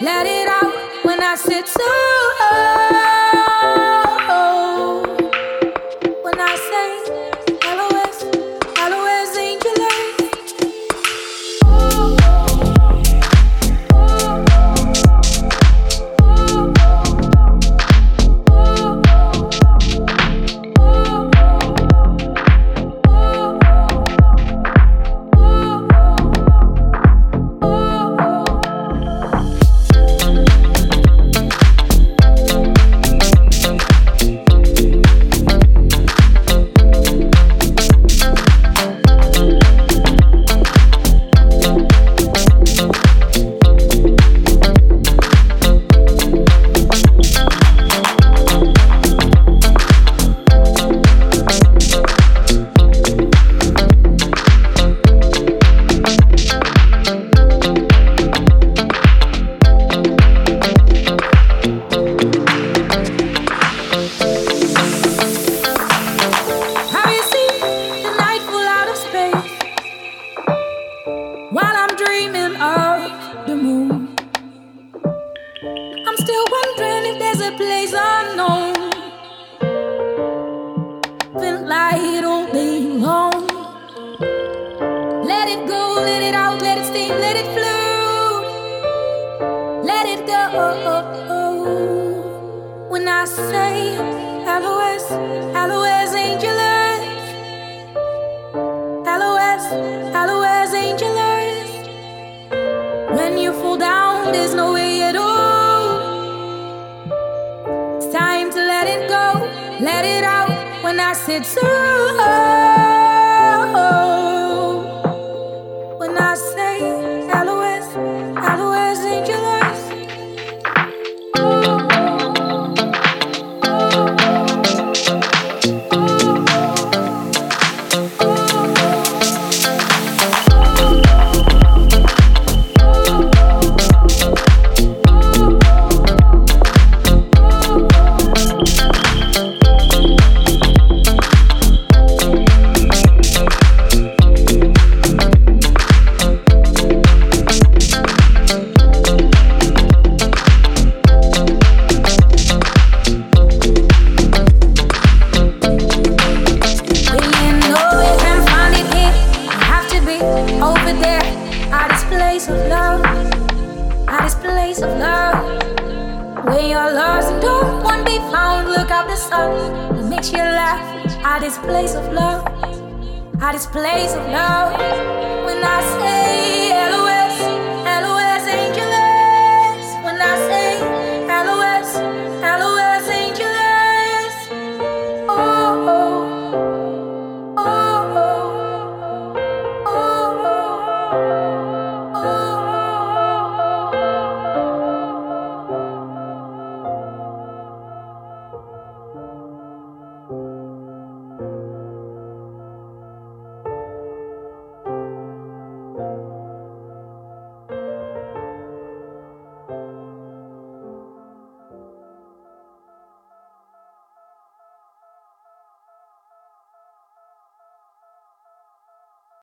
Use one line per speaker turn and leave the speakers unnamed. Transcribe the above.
let it out when I sit so. A place unknown. Feel light all day long. Let it go, let it out, let it steam, let it flow. Let it go. When I say LOS, LOS, angel let it out. When I said so. Don't want to be found, look up the sun. It makes you laugh at this place of love, at this place of love. When I say.